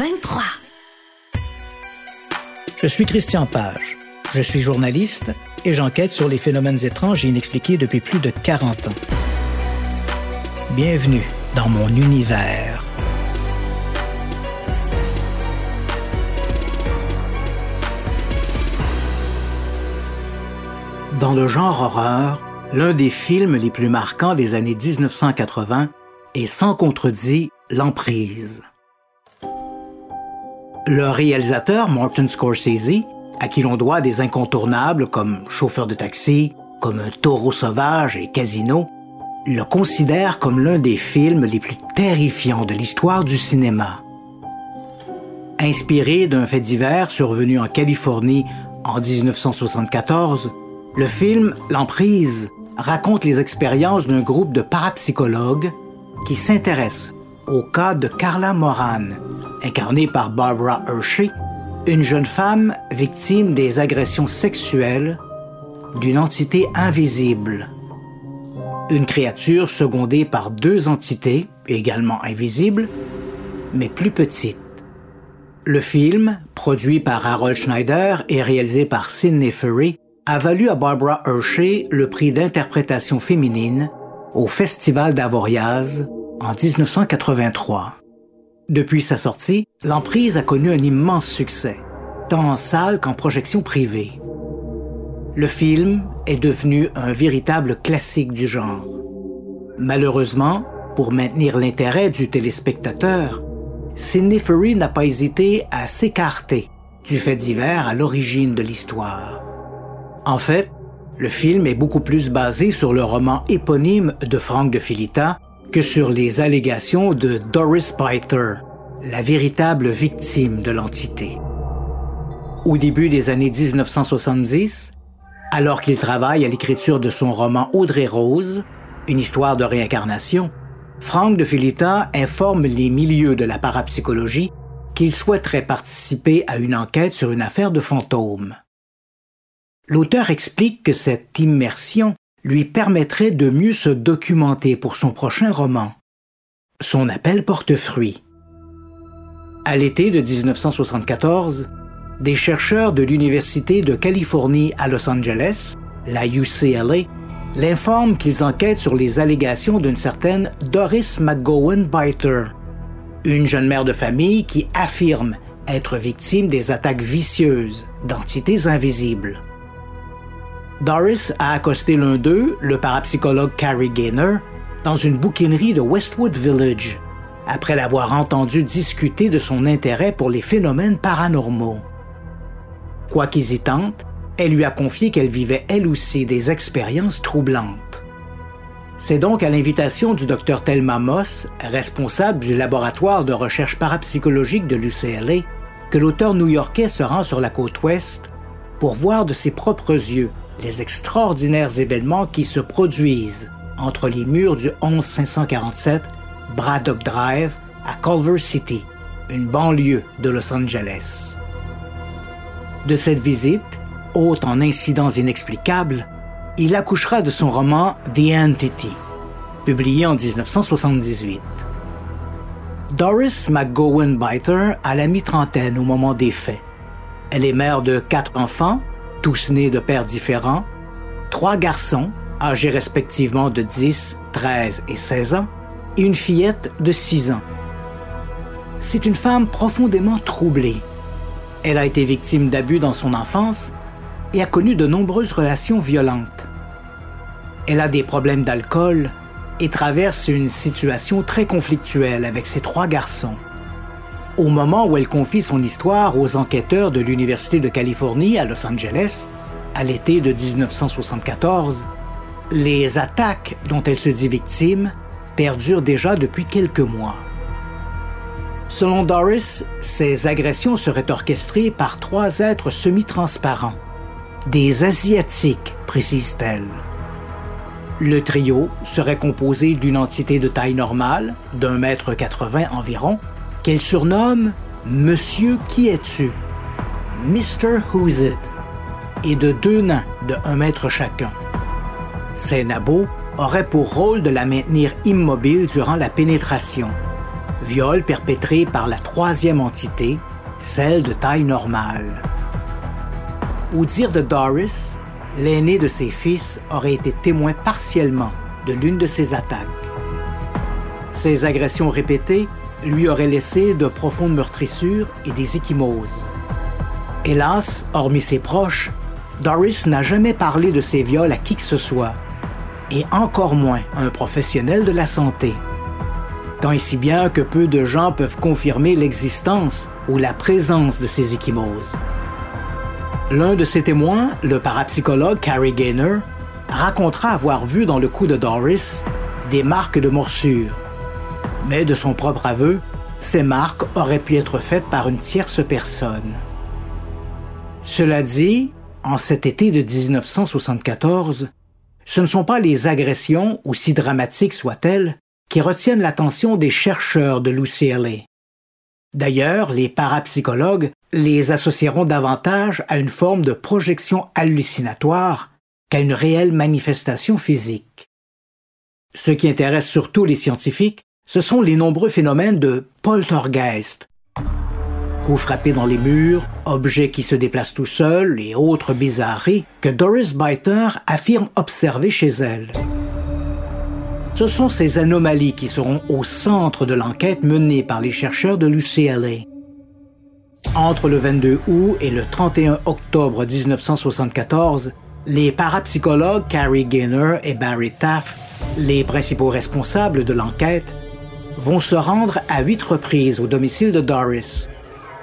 23. Je suis Christian Page. Je suis journaliste et j'enquête sur les phénomènes étranges et inexpliqués depuis plus de 40 ans. Bienvenue dans mon univers. Dans le genre horreur, l'un des films les plus marquants des années 1980 est sans contredit L'emprise. Le réalisateur Martin Scorsese, à qui l'on doit des incontournables comme Chauffeur de taxi, comme Un taureau sauvage et Casino, le considère comme l'un des films les plus terrifiants de l'histoire du cinéma. Inspiré d'un fait divers survenu en Californie en 1974, le film L'emprise raconte les expériences d'un groupe de parapsychologues qui s'intéressent au cas de Carla Moran, incarnée par Barbara Hershey, une jeune femme victime des agressions sexuelles d'une entité invisible. Une créature secondée par deux entités, également invisibles, mais plus petites. Le film, produit par Harold Schneider et réalisé par Sidney Fury, a valu à Barbara Hershey le prix d'interprétation féminine au Festival d'Avoriaz en 1983. Depuis sa sortie, l'emprise a connu un immense succès, tant en salle qu'en projection privée. Le film est devenu un véritable classique du genre. Malheureusement, pour maintenir l'intérêt du téléspectateur, Sidney Fury n'a pas hésité à s'écarter du fait divers à l'origine de l'histoire. En fait, le film est beaucoup plus basé sur le roman éponyme de Frank de Filita que sur les allégations de Doris Biter, la véritable victime de l'entité. Au début des années 1970, alors qu'il travaille à l'écriture de son roman Audrey Rose, une histoire de réincarnation, Frank de Filita informe les milieux de la parapsychologie qu'il souhaiterait participer à une enquête sur une affaire de fantômes. L'auteur explique que cette immersion lui permettrait de mieux se documenter pour son prochain roman. Son appel porte fruit. À l'été de 1974, des chercheurs de l'Université de Californie à Los Angeles, la UCLA, l'informent qu'ils enquêtent sur les allégations d'une certaine Doris McGowan Biter, une jeune mère de famille qui affirme être victime des attaques vicieuses d'entités invisibles. Doris a accosté l'un d'eux, le parapsychologue Carrie Gaynor, dans une bouquinerie de Westwood Village, après l'avoir entendu discuter de son intérêt pour les phénomènes paranormaux. Quoiqu'hésitante, elle lui a confié qu'elle vivait elle aussi des expériences troublantes. C'est donc à l'invitation du docteur Thelma Moss, responsable du laboratoire de recherche parapsychologique de l'UCLA, que l'auteur new-yorkais se rend sur la côte ouest pour voir de ses propres yeux les extraordinaires événements qui se produisent entre les murs du 11547 Braddock Drive à Culver City, une banlieue de Los Angeles. De cette visite, haute en incidents inexplicables, il accouchera de son roman The Entity, publié en 1978. Doris McGowan Biter a la mi-trentaine au moment des faits. Elle est mère de quatre enfants tous nés de pères différents, trois garçons, âgés respectivement de 10, 13 et 16 ans, et une fillette de 6 ans. C'est une femme profondément troublée. Elle a été victime d'abus dans son enfance et a connu de nombreuses relations violentes. Elle a des problèmes d'alcool et traverse une situation très conflictuelle avec ses trois garçons. Au moment où elle confie son histoire aux enquêteurs de l'Université de Californie à Los Angeles, à l'été de 1974, les attaques dont elle se dit victime perdurent déjà depuis quelques mois. Selon Doris, ces agressions seraient orchestrées par trois êtres semi-transparents, des Asiatiques, précise-t-elle. Le trio serait composé d'une entité de taille normale, d'un mètre 80 environ, qu'elle surnomme Monsieur qui es-tu, Mr. Who's It, et de deux nains de un mètre chacun. Ces nabots auraient pour rôle de la maintenir immobile durant la pénétration, viol perpétré par la troisième entité, celle de taille normale. Au dire de Doris, l'aîné de ses fils aurait été témoin partiellement de l'une de ces attaques. Ces agressions répétées lui auraient laissé de profondes meurtrissures et des échymoses. Hélas, hormis ses proches, Doris n'a jamais parlé de ses viols à qui que ce soit, et encore moins à un professionnel de la santé. Tant et si bien que peu de gens peuvent confirmer l'existence ou la présence de ces échymoses. L'un de ses témoins, le parapsychologue Carrie Gaynor, racontera avoir vu dans le cou de Doris des marques de morsure. Mais de son propre aveu, ces marques auraient pu être faites par une tierce personne. Cela dit, en cet été de 1974, ce ne sont pas les agressions, aussi dramatiques soient-elles, qui retiennent l'attention des chercheurs de l'UCLA. D'ailleurs, les parapsychologues les associeront davantage à une forme de projection hallucinatoire qu'à une réelle manifestation physique. Ce qui intéresse surtout les scientifiques, ce sont les nombreux phénomènes de poltergeist. Coups frappés dans les murs, objets qui se déplacent tout seuls et autres bizarreries que Doris Biter affirme observer chez elle. Ce sont ces anomalies qui seront au centre de l'enquête menée par les chercheurs de l'UCLA. Entre le 22 août et le 31 octobre 1974, les parapsychologues Carrie Gaynor et Barry Taft, les principaux responsables de l'enquête, vont se rendre à huit reprises au domicile de Doris.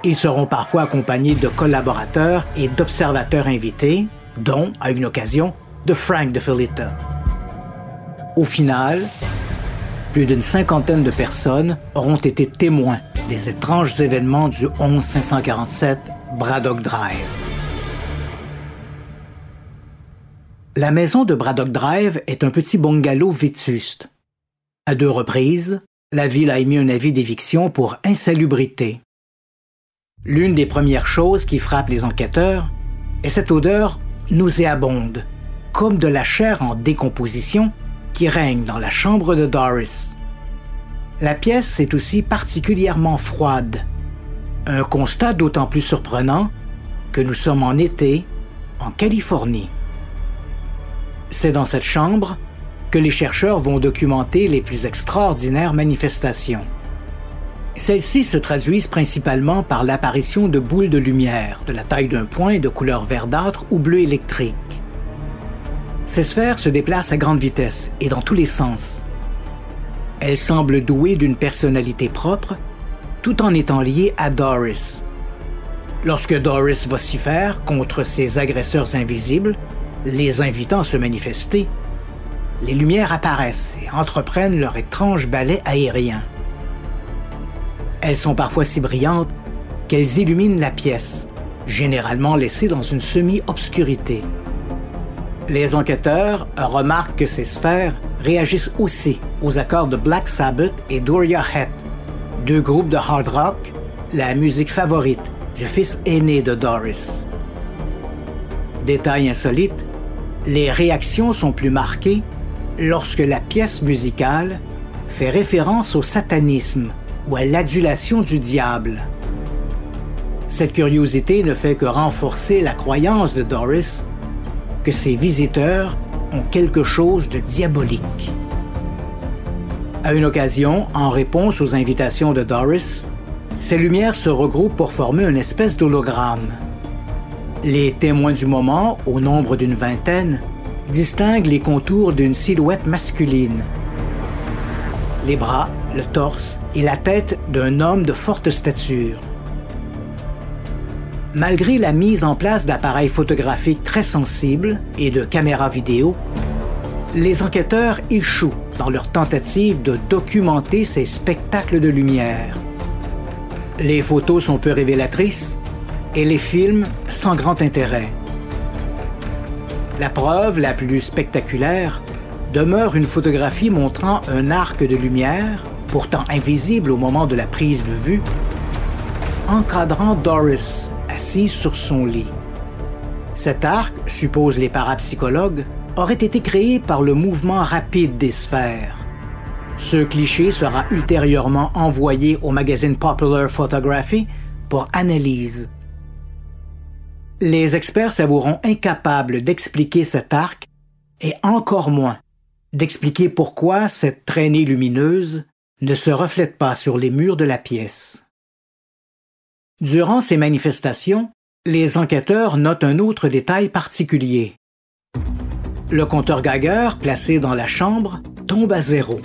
Ils seront parfois accompagnés de collaborateurs et d'observateurs invités, dont, à une occasion, de Frank de Filita. Au final, plus d'une cinquantaine de personnes auront été témoins des étranges événements du 11547 Braddock Drive. La maison de Braddock Drive est un petit bungalow vétuste. À deux reprises, la ville a émis un avis d'éviction pour insalubrité. L'une des premières choses qui frappent les enquêteurs est cette odeur nauséabonde, comme de la chair en décomposition qui règne dans la chambre de Doris. La pièce est aussi particulièrement froide. Un constat d'autant plus surprenant que nous sommes en été en Californie. C'est dans cette chambre que les chercheurs vont documenter les plus extraordinaires manifestations. Celles-ci se traduisent principalement par l'apparition de boules de lumière de la taille d'un point de couleur verdâtre ou bleu électrique. Ces sphères se déplacent à grande vitesse et dans tous les sens. Elles semblent douées d'une personnalité propre, tout en étant liées à Doris. Lorsque Doris vocifère contre ses agresseurs invisibles, les invitant à se manifester, les lumières apparaissent et entreprennent leur étrange ballet aérien. Elles sont parfois si brillantes qu'elles illuminent la pièce, généralement laissée dans une semi-obscurité. Les enquêteurs remarquent que ces sphères réagissent aussi aux accords de Black Sabbath et Doria Hep, deux groupes de hard rock, la musique favorite du fils aîné de Doris. Détail insolite, les réactions sont plus marquées lorsque la pièce musicale fait référence au satanisme ou à l'adulation du diable. Cette curiosité ne fait que renforcer la croyance de Doris que ces visiteurs ont quelque chose de diabolique. À une occasion, en réponse aux invitations de Doris, ces lumières se regroupent pour former une espèce d'hologramme. Les témoins du moment, au nombre d'une vingtaine, distinguent les contours d'une silhouette masculine. Les bras, le torse et la tête d'un homme de forte stature. Malgré la mise en place d'appareils photographiques très sensibles et de caméras vidéo, les enquêteurs échouent dans leur tentative de documenter ces spectacles de lumière. Les photos sont peu révélatrices et les films sans grand intérêt. La preuve la plus spectaculaire demeure une photographie montrant un arc de lumière, pourtant invisible au moment de la prise de vue, encadrant Doris assis sur son lit. Cet arc, supposent les parapsychologues, aurait été créé par le mouvement rapide des sphères. Ce cliché sera ultérieurement envoyé au magazine Popular Photography pour analyse. Les experts s'avoueront incapables d'expliquer cet arc et encore moins d'expliquer pourquoi cette traînée lumineuse ne se reflète pas sur les murs de la pièce. Durant ces manifestations, les enquêteurs notent un autre détail particulier. Le compteur Geiger, placé dans la chambre, tombe à zéro.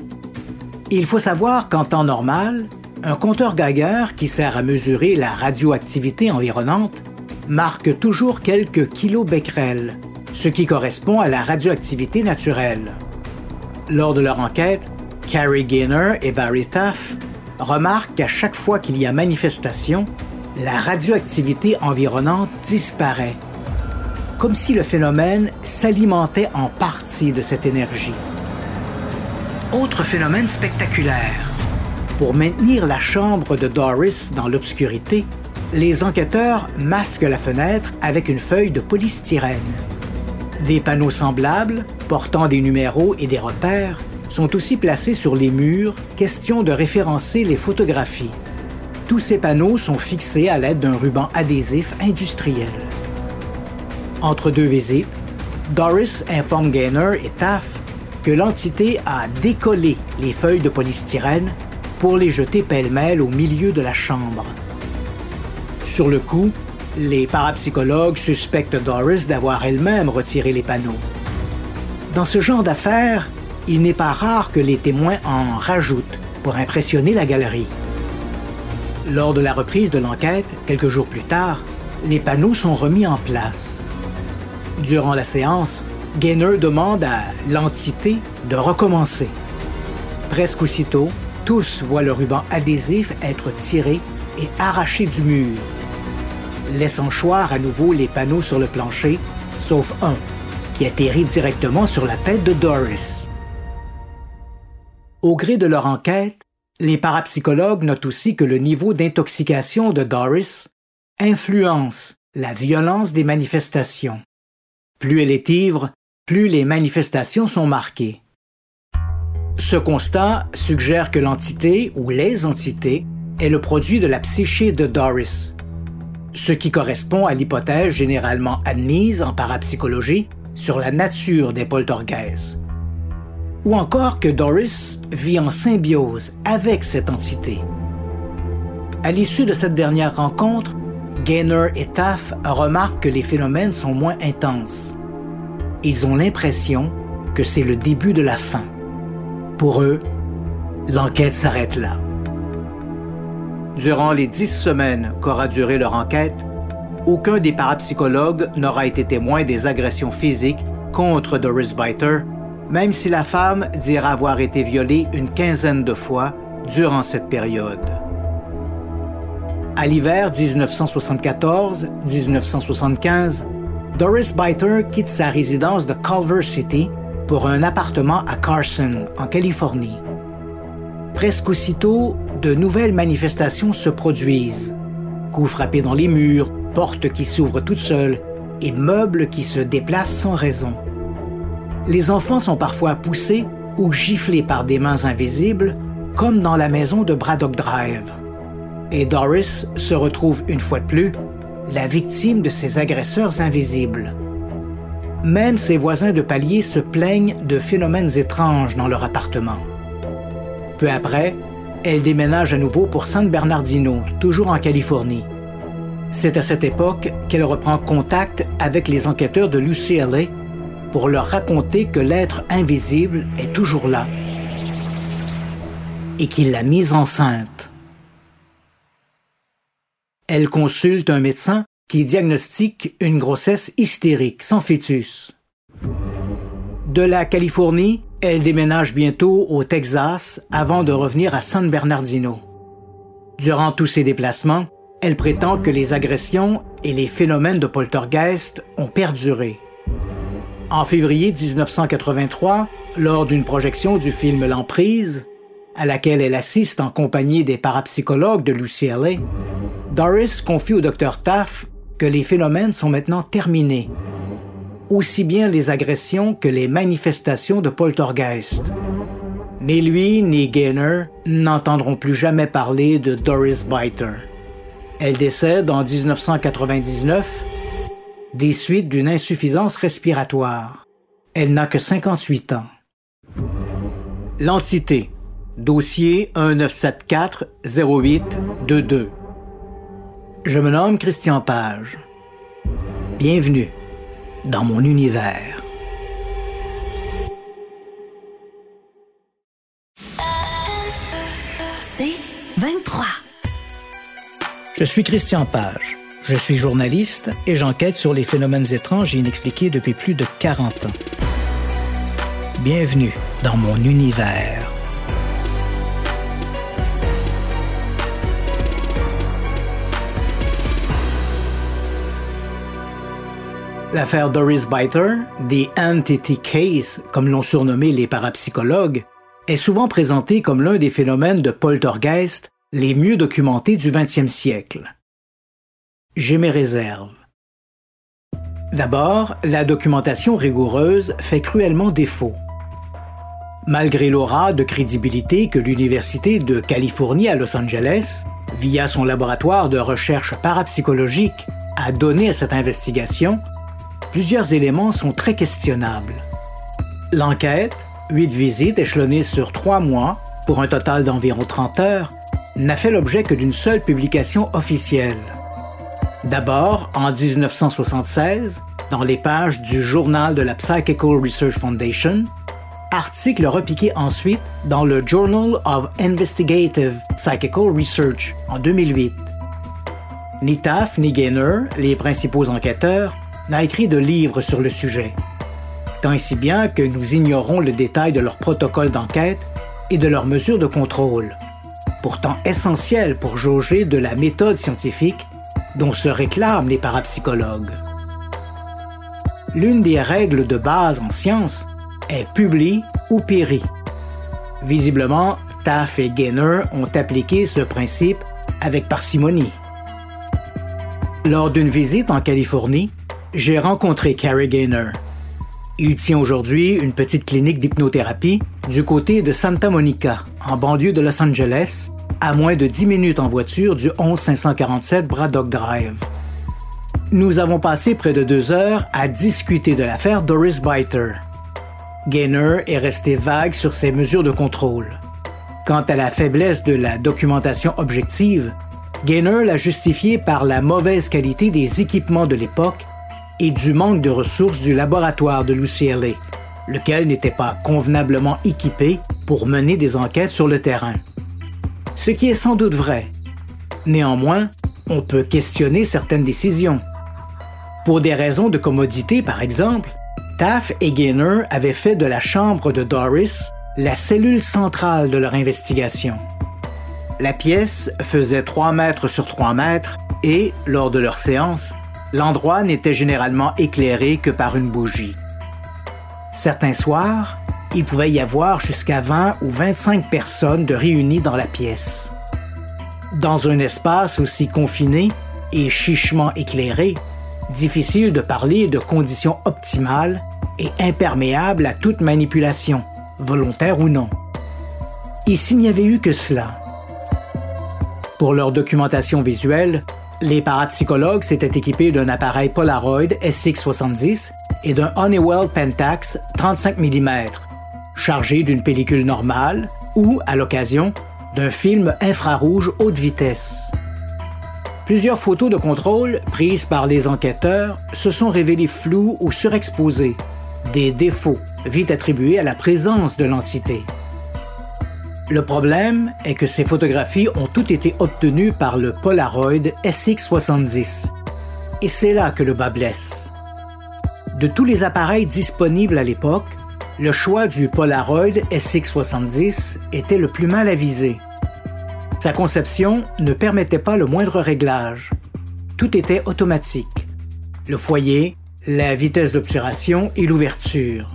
Il faut savoir qu'en temps normal, un compteur Geiger qui sert à mesurer la radioactivité environnante marque toujours quelques kilobecquerels, ce qui correspond à la radioactivité naturelle. Lors de leur enquête, Carrie Gaynor et Barry Taff remarquent qu'à chaque fois qu'il y a manifestation, la radioactivité environnante disparaît, comme si le phénomène s'alimentait en partie de cette énergie. Autre phénomène spectaculaire. Pour maintenir la chambre de Doris dans l'obscurité, les enquêteurs masquent la fenêtre avec une feuille de polystyrène. Des panneaux semblables, portant des numéros et des repères, sont aussi placés sur les murs, question de référencer les photographies. Tous ces panneaux sont fixés à l'aide d'un ruban adhésif industriel. Entre deux visites, Doris informe Gaynor et Taff que l'entité a décollé les feuilles de polystyrène pour les jeter pêle-mêle au milieu de la chambre. Sur le coup, les parapsychologues suspectent Doris d'avoir elle-même retiré les panneaux. Dans ce genre d'affaires, il n'est pas rare que les témoins en rajoutent pour impressionner la galerie. Lors de la reprise de l'enquête, quelques jours plus tard, les panneaux sont remis en place. Durant la séance, Gaynor demande à l'entité de recommencer. Presque aussitôt, tous voient le ruban adhésif être tiré et arraché du mur, laissant choir à nouveau les panneaux sur le plancher, sauf un, qui atterrit directement sur la tête de Doris. Au gré de leur enquête, les parapsychologues notent aussi que le niveau d'intoxication de Doris influence la violence des manifestations. Plus elle est ivre, plus les manifestations sont marquées. Ce constat suggère que l'entité ou les entités est le produit de la psyché de Doris, ce qui correspond à l'hypothèse généralement admise en parapsychologie sur la nature des poltergeists ou encore que Doris vit en symbiose avec cette entité. À l'issue de cette dernière rencontre, Gaynor et Taff remarquent que les phénomènes sont moins intenses. Ils ont l'impression que c'est le début de la fin. Pour eux, l'enquête s'arrête là. Durant les dix semaines qu'aura duré leur enquête, aucun des parapsychologues n'aura été témoin des agressions physiques contre Doris Biter même si la femme dira avoir été violée une quinzaine de fois durant cette période. À l'hiver 1974-1975, Doris Biter quitte sa résidence de Culver City pour un appartement à Carson, en Californie. Presque aussitôt, de nouvelles manifestations se produisent. Coups frappés dans les murs, portes qui s'ouvrent toutes seules et meubles qui se déplacent sans raison les enfants sont parfois poussés ou giflés par des mains invisibles, comme dans la maison de Braddock Drive. Et Doris se retrouve une fois de plus la victime de ces agresseurs invisibles. Même ses voisins de palier se plaignent de phénomènes étranges dans leur appartement. Peu après, elle déménage à nouveau pour San Bernardino, toujours en Californie. C'est à cette époque qu'elle reprend contact avec les enquêteurs de l'UCLA pour leur raconter que l'être invisible est toujours là et qu'il l'a mise enceinte. Elle consulte un médecin qui diagnostique une grossesse hystérique sans fœtus. De la Californie, elle déménage bientôt au Texas avant de revenir à San Bernardino. Durant tous ses déplacements, elle prétend que les agressions et les phénomènes de poltergeist ont perduré. En février 1983, lors d'une projection du film L'Emprise, à laquelle elle assiste en compagnie des parapsychologues de l'UCLA, Doris confie au Dr Taff que les phénomènes sont maintenant terminés, aussi bien les agressions que les manifestations de poltergeist. Ni lui ni Gaynor n'entendront plus jamais parler de Doris Biter. Elle décède en 1999 des suites d'une insuffisance respiratoire. Elle n'a que 58 ans. L'entité. Dossier 1974 0822. Je me nomme Christian Page. Bienvenue dans mon univers. C'est 23. Je suis Christian Page. Je suis journaliste et j'enquête sur les phénomènes étranges et inexpliqués depuis plus de 40 ans. Bienvenue dans mon univers. L'affaire Doris Biter, The Entity Case, comme l'ont surnommé les parapsychologues, est souvent présentée comme l'un des phénomènes de poltergeist les mieux documentés du 20e siècle. J'ai mes réserves. D'abord, la documentation rigoureuse fait cruellement défaut. Malgré l'aura de crédibilité que l'Université de Californie à Los Angeles, via son laboratoire de recherche parapsychologique, a donné à cette investigation, plusieurs éléments sont très questionnables. L'enquête, huit visites échelonnées sur trois mois, pour un total d'environ 30 heures, n'a fait l'objet que d'une seule publication officielle. D'abord, en 1976, dans les pages du Journal de la Psychical Research Foundation, article repiqué ensuite dans le Journal of Investigative Psychical Research en 2008. Ni Taft ni Gaynor, les principaux enquêteurs, n'a écrit de livre sur le sujet. Tant et si bien que nous ignorons le détail de leur protocole d'enquête et de leurs mesures de contrôle, pourtant essentielles pour jauger de la méthode scientifique dont se réclament les parapsychologues. L'une des règles de base en science est publie ou péri. Visiblement, Taft et Gaynor ont appliqué ce principe avec parcimonie. Lors d'une visite en Californie, j'ai rencontré Carrie Gaynor. Il tient aujourd'hui une petite clinique d'hypnothérapie du côté de Santa Monica, en banlieue de Los Angeles, à moins de 10 minutes en voiture du 11547 Braddock Drive. Nous avons passé près de deux heures à discuter de l'affaire Doris Biter. Gaynor est resté vague sur ses mesures de contrôle. Quant à la faiblesse de la documentation objective, Gaynor l'a justifiée par la mauvaise qualité des équipements de l'époque et du manque de ressources du laboratoire de l'UCLA, lequel n'était pas convenablement équipé pour mener des enquêtes sur le terrain. Ce qui est sans doute vrai. Néanmoins, on peut questionner certaines décisions. Pour des raisons de commodité, par exemple, Taft et Gaynor avaient fait de la chambre de Doris la cellule centrale de leur investigation. La pièce faisait 3 mètres sur 3 mètres et, lors de leur séance, l'endroit n'était généralement éclairé que par une bougie. Certains soirs, il pouvait y avoir jusqu'à 20 ou 25 personnes de réunies dans la pièce. Dans un espace aussi confiné et chichement éclairé, difficile de parler de conditions optimales et imperméables à toute manipulation, volontaire ou non. Et s'il n'y avait eu que cela? Pour leur documentation visuelle, les parapsychologues s'étaient équipés d'un appareil Polaroid SX70 et d'un Honeywell Pentax 35 mm, chargé d'une pellicule normale ou, à l'occasion, d'un film infrarouge haute vitesse. Plusieurs photos de contrôle prises par les enquêteurs se sont révélées floues ou surexposées, des défauts vite attribués à la présence de l'entité. Le problème est que ces photographies ont toutes été obtenues par le Polaroid SX70. Et c'est là que le bas blesse. De tous les appareils disponibles à l'époque, le choix du Polaroid SX70 était le plus mal avisé. Sa conception ne permettait pas le moindre réglage. Tout était automatique. Le foyer, la vitesse d'obturation et l'ouverture.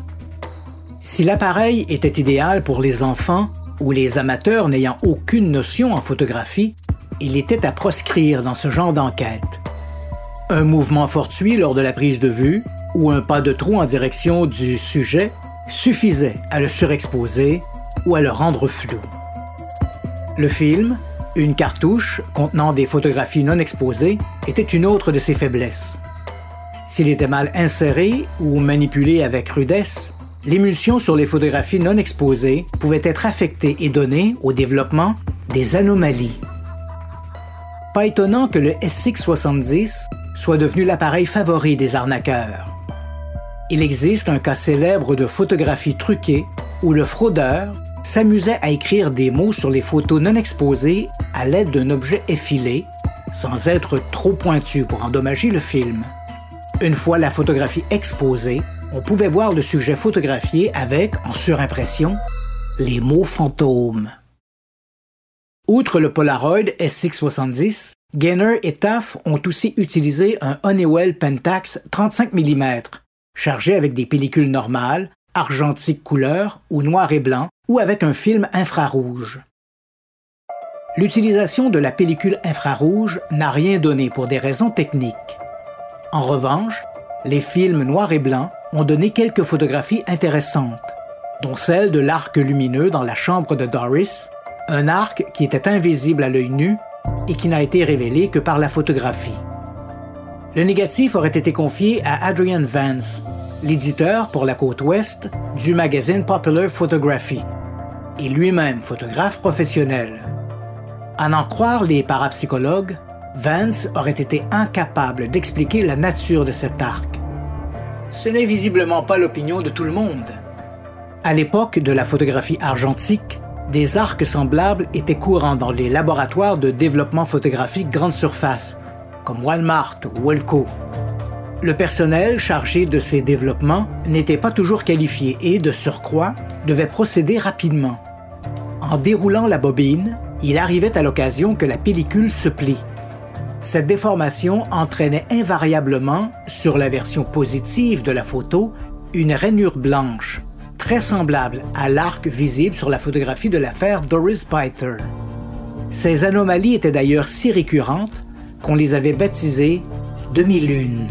Si l'appareil était idéal pour les enfants, ou les amateurs n'ayant aucune notion en photographie, il était à proscrire dans ce genre d'enquête. Un mouvement fortuit lors de la prise de vue ou un pas de trou en direction du sujet suffisait à le surexposer ou à le rendre flou. Le film, une cartouche contenant des photographies non exposées, était une autre de ses faiblesses. S'il était mal inséré ou manipulé avec rudesse, l'émulsion sur les photographies non exposées pouvait être affectée et donner, au développement, des anomalies. Pas étonnant que le SX70 soit devenu l'appareil favori des arnaqueurs. Il existe un cas célèbre de photographie truquée où le fraudeur s'amusait à écrire des mots sur les photos non exposées à l'aide d'un objet effilé, sans être trop pointu pour endommager le film. Une fois la photographie exposée, on pouvait voir le sujet photographié avec, en surimpression, les mots fantômes. Outre le Polaroid SX70, Gainer et TAF ont aussi utilisé un Honeywell Pentax 35 mm, chargé avec des pellicules normales, argentique couleur ou noir et blanc, ou avec un film infrarouge. L'utilisation de la pellicule infrarouge n'a rien donné pour des raisons techniques. En revanche, les films noir et blanc ont donné quelques photographies intéressantes, dont celle de l'arc lumineux dans la chambre de Doris, un arc qui était invisible à l'œil nu et qui n'a été révélé que par la photographie. Le négatif aurait été confié à Adrian Vance, l'éditeur pour la côte ouest du magazine Popular Photography, et lui-même photographe professionnel. À n'en croire les parapsychologues, Vance aurait été incapable d'expliquer la nature de cet arc. Ce n'est visiblement pas l'opinion de tout le monde. À l'époque de la photographie argentique, des arcs semblables étaient courants dans les laboratoires de développement photographique grande surface, comme Walmart ou Walco. Le personnel chargé de ces développements n'était pas toujours qualifié et, de surcroît, devait procéder rapidement. En déroulant la bobine, il arrivait à l'occasion que la pellicule se plie. Cette déformation entraînait invariablement, sur la version positive de la photo, une rainure blanche, très semblable à l'arc visible sur la photographie de l'affaire Doris Biter. Ces anomalies étaient d'ailleurs si récurrentes qu'on les avait baptisées demi-lunes.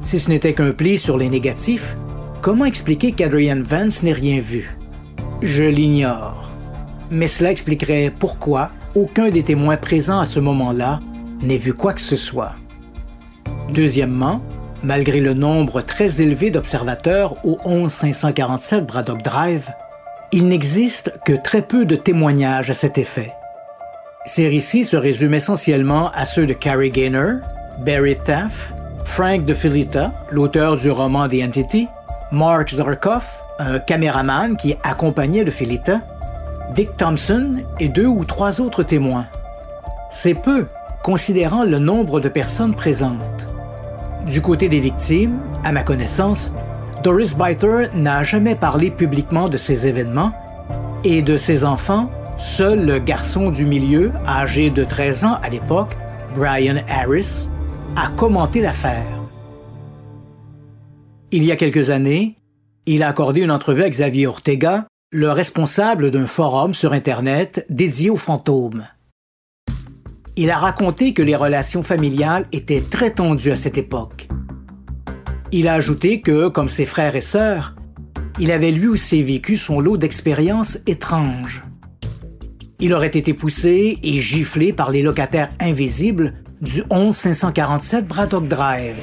Si ce n'était qu'un pli sur les négatifs, comment expliquer qu'Adrian Vance n'ait rien vu? Je l'ignore. Mais cela expliquerait pourquoi aucun des témoins présents à ce moment-là n'ait vu quoi que ce soit. Deuxièmement, malgré le nombre très élevé d'observateurs au 11547 Braddock Drive, il n'existe que très peu de témoignages à cet effet. Ces récits se résument essentiellement à ceux de Carrie Gaynor, Barry Taff, Frank de Filita, l'auteur du roman The Entity, Mark Zarkoff, un caméraman qui accompagnait de Filita, Dick Thompson et deux ou trois autres témoins. C'est peu, considérant le nombre de personnes présentes. Du côté des victimes, à ma connaissance, Doris Biter n'a jamais parlé publiquement de ces événements et de ses enfants, seul le garçon du milieu, âgé de 13 ans à l'époque, Brian Harris, a commenté l'affaire. Il y a quelques années, il a accordé une entrevue à Xavier Ortega, le responsable d'un forum sur Internet dédié aux fantômes. Il a raconté que les relations familiales étaient très tendues à cette époque. Il a ajouté que, comme ses frères et sœurs, il avait lui aussi vécu son lot d'expériences étranges. Il aurait été poussé et giflé par les locataires invisibles du 11547 Braddock Drive.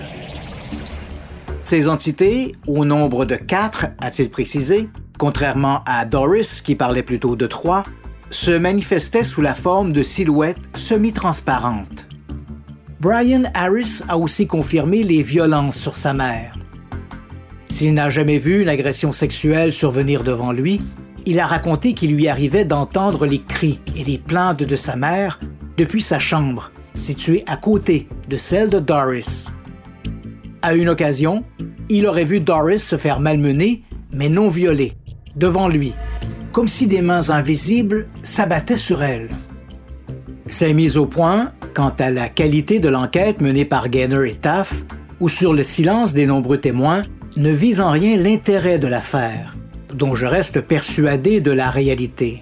Ces entités, au nombre de quatre, a-t-il précisé, contrairement à Doris qui parlait plutôt de trois, se manifestait sous la forme de silhouettes semi-transparentes. Brian Harris a aussi confirmé les violences sur sa mère. S'il n'a jamais vu une agression sexuelle survenir devant lui, il a raconté qu'il lui arrivait d'entendre les cris et les plaintes de sa mère depuis sa chambre, située à côté de celle de Doris. À une occasion, il aurait vu Doris se faire malmener, mais non violer, devant lui, comme si des mains invisibles s'abattaient sur elle. Ces mises au point, quant à la qualité de l'enquête menée par Gaynor et Taff, ou sur le silence des nombreux témoins, ne visent en rien l'intérêt de l'affaire, dont je reste persuadé de la réalité.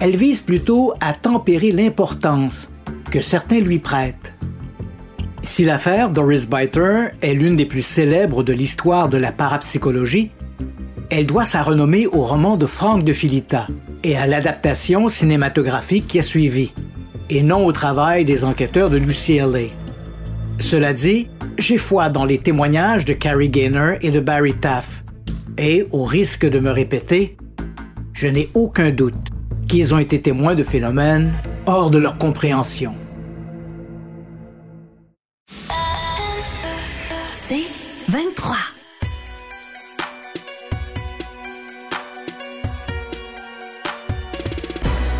Elles visent plutôt à tempérer l'importance que certains lui prêtent. Si l'affaire Doris Biter est l'une des plus célèbres de l'histoire de la parapsychologie, Elle doit sa renommée au roman de Franck de Filita et à l'adaptation cinématographique qui a suivi, et non au travail des enquêteurs de l'UCLA. Cela dit, j'ai foi dans les témoignages de Carrie Gaynor et de Barry Taff, et au risque de me répéter, je n'ai aucun doute qu'ils ont été témoins de phénomènes hors de leur compréhension.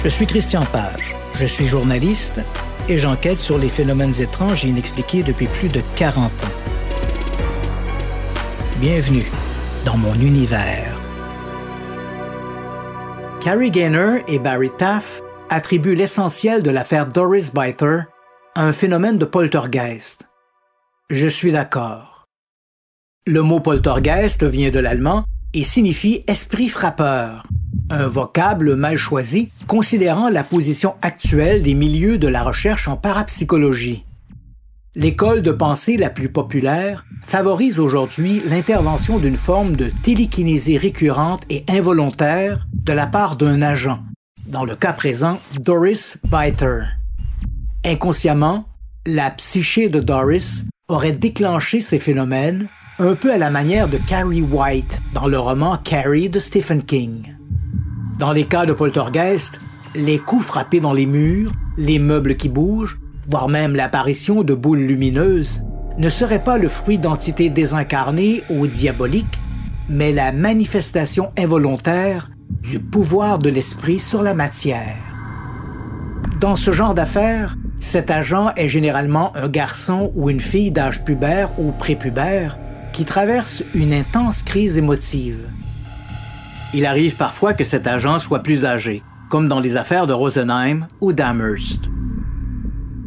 Je suis Christian Page. Je suis journaliste et j'enquête sur les phénomènes étranges et inexpliqués depuis plus de 40 ans. Bienvenue dans mon univers. Carrie Gaynor et Barry Taff attribuent l'essentiel de l'affaire Doris Biter à un phénomène de poltergeist. Je suis d'accord. Le mot poltergeist vient de l'allemand et signifie esprit frappeur, un vocable mal choisi considérant la position actuelle des milieux de la recherche en parapsychologie. L'école de pensée la plus populaire favorise aujourd'hui l'intervention d'une forme de télékinésie récurrente et involontaire de la part d'un agent, dans le cas présent Doris Biter. Inconsciemment, la psyché de Doris aurait déclenché ces phénomènes un peu à la manière de Carrie White dans le roman Carrie de Stephen King. Dans les cas de poltergeist, les coups frappés dans les murs, les meubles qui bougent, voire même l'apparition de boules lumineuses, ne seraient pas le fruit d'entités désincarnées ou diaboliques, mais la manifestation involontaire du pouvoir de l'esprit sur la matière. Dans ce genre d'affaires, cet agent est généralement un garçon ou une fille d'âge pubère ou prépubère qui traverse une intense crise émotive. Il arrive parfois que cet agent soit plus âgé, comme dans les affaires de Rosenheim ou d'Amherst.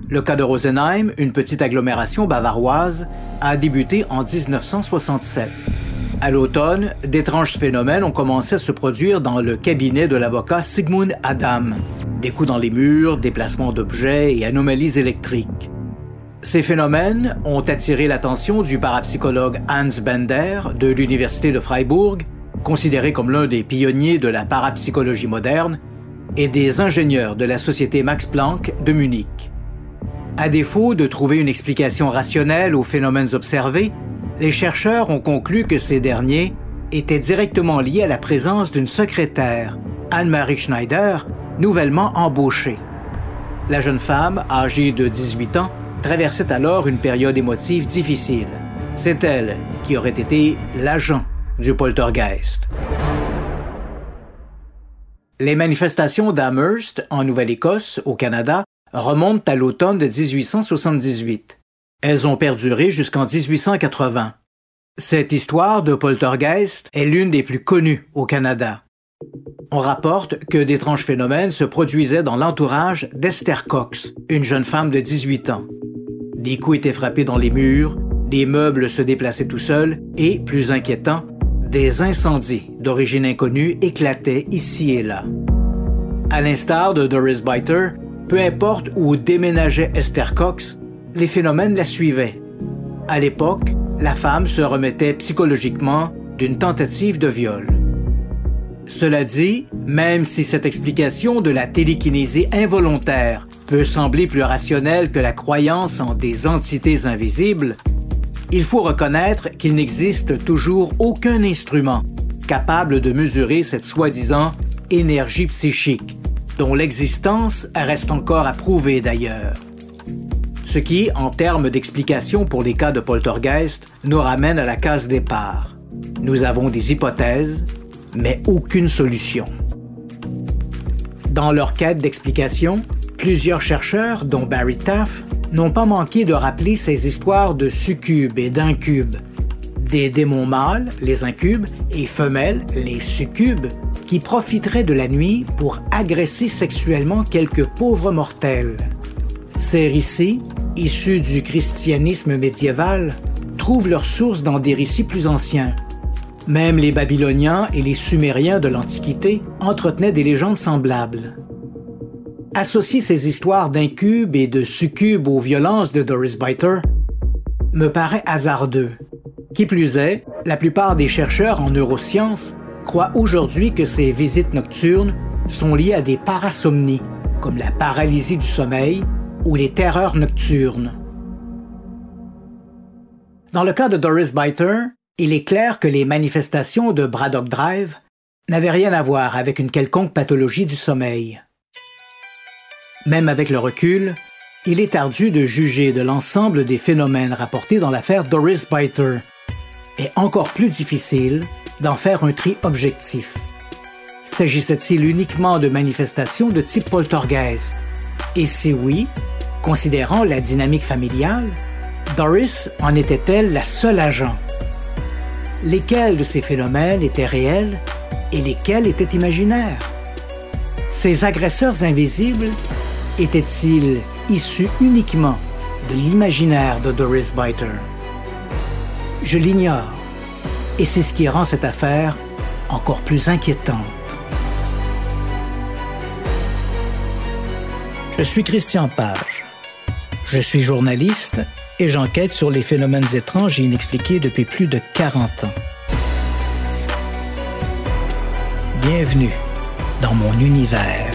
Le cas de Rosenheim, une petite agglomération bavaroise, a débuté en 1967. À l'automne, d'étranges phénomènes ont commencé à se produire dans le cabinet de l'avocat Sigmund Adam. Des coups dans les murs, déplacements d'objets et anomalies électriques. Ces phénomènes ont attiré l'attention du parapsychologue Hans Bender de l'Université de Freiburg considéré comme l'un des pionniers de la parapsychologie moderne, et des ingénieurs de la société Max Planck de Munich. À défaut de trouver une explication rationnelle aux phénomènes observés, les chercheurs ont conclu que ces derniers étaient directement liés à la présence d'une secrétaire, Anne-Marie Schneider, nouvellement embauchée. La jeune femme, âgée de 18 ans, traversait alors une période émotive difficile. C'est elle qui aurait été l'agent du poltergeist. Les manifestations d'Amherst, en Nouvelle-Écosse, au Canada, remontent à l'automne de 1878. Elles ont perduré jusqu'en 1880. Cette histoire de poltergeist est l'une des plus connues au Canada. On rapporte que d'étranges phénomènes se produisaient dans l'entourage d'Esther Cox, une jeune femme de 18 ans. Des coups étaient frappés dans les murs, des meubles se déplaçaient tout seuls et, plus inquiétant, des incendies d'origine inconnue éclataient ici et là. À l'instar de Doris Biter, peu importe où déménageait Esther Cox, les phénomènes la suivaient. À l'époque, la femme se remettait psychologiquement d'une tentative de viol. Cela dit, même si cette explication de la télékinésie involontaire peut sembler plus rationnelle que la croyance en des entités invisibles, il faut reconnaître qu'il n'existe toujours aucun instrument capable de mesurer cette soi-disant énergie psychique, dont l'existence reste encore à prouver d'ailleurs. Ce qui, en termes d'explication pour les cas de poltergeist, nous ramène à la case départ. Nous avons des hypothèses, mais aucune solution. Dans leur quête d'explication, plusieurs chercheurs, dont Barry Taff, n'ont pas manqué de rappeler ces histoires de succubes et d'incubes, des démons mâles, les incubes, et femelles, les succubes, qui profiteraient de la nuit pour agresser sexuellement quelques pauvres mortels. Ces récits, issus du christianisme médiéval, trouvent leur source dans des récits plus anciens. Même les Babyloniens et les Sumériens de l'Antiquité entretenaient des légendes semblables associer ces histoires d'incubes et de succubes aux violences de Doris Biter me paraît hasardeux. Qui plus est, la plupart des chercheurs en neurosciences croient aujourd'hui que ces visites nocturnes sont liées à des parasomnies, comme la paralysie du sommeil ou les terreurs nocturnes. Dans le cas de Doris Biter, il est clair que les manifestations de Braddock Drive n'avaient rien à voir avec une quelconque pathologie du sommeil. Même avec le recul, il est ardu de juger de l'ensemble des phénomènes rapportés dans l'affaire Doris Biter, et encore plus difficile d'en faire un tri objectif. S'agissait-il uniquement de manifestations de type poltergeist? Et si oui, considérant la dynamique familiale, Doris en était-elle la seule agent? Lesquels de ces phénomènes étaient réels et lesquels étaient imaginaires? Ces agresseurs invisibles étaient-ils issus uniquement de l'imaginaire de Doris Biter? Je l'ignore, et c'est ce qui rend cette affaire encore plus inquiétante. Je suis Christian Page. Je suis journaliste et j'enquête sur les phénomènes étranges et inexpliqués depuis plus de 40 ans. Bienvenue dans mon univers.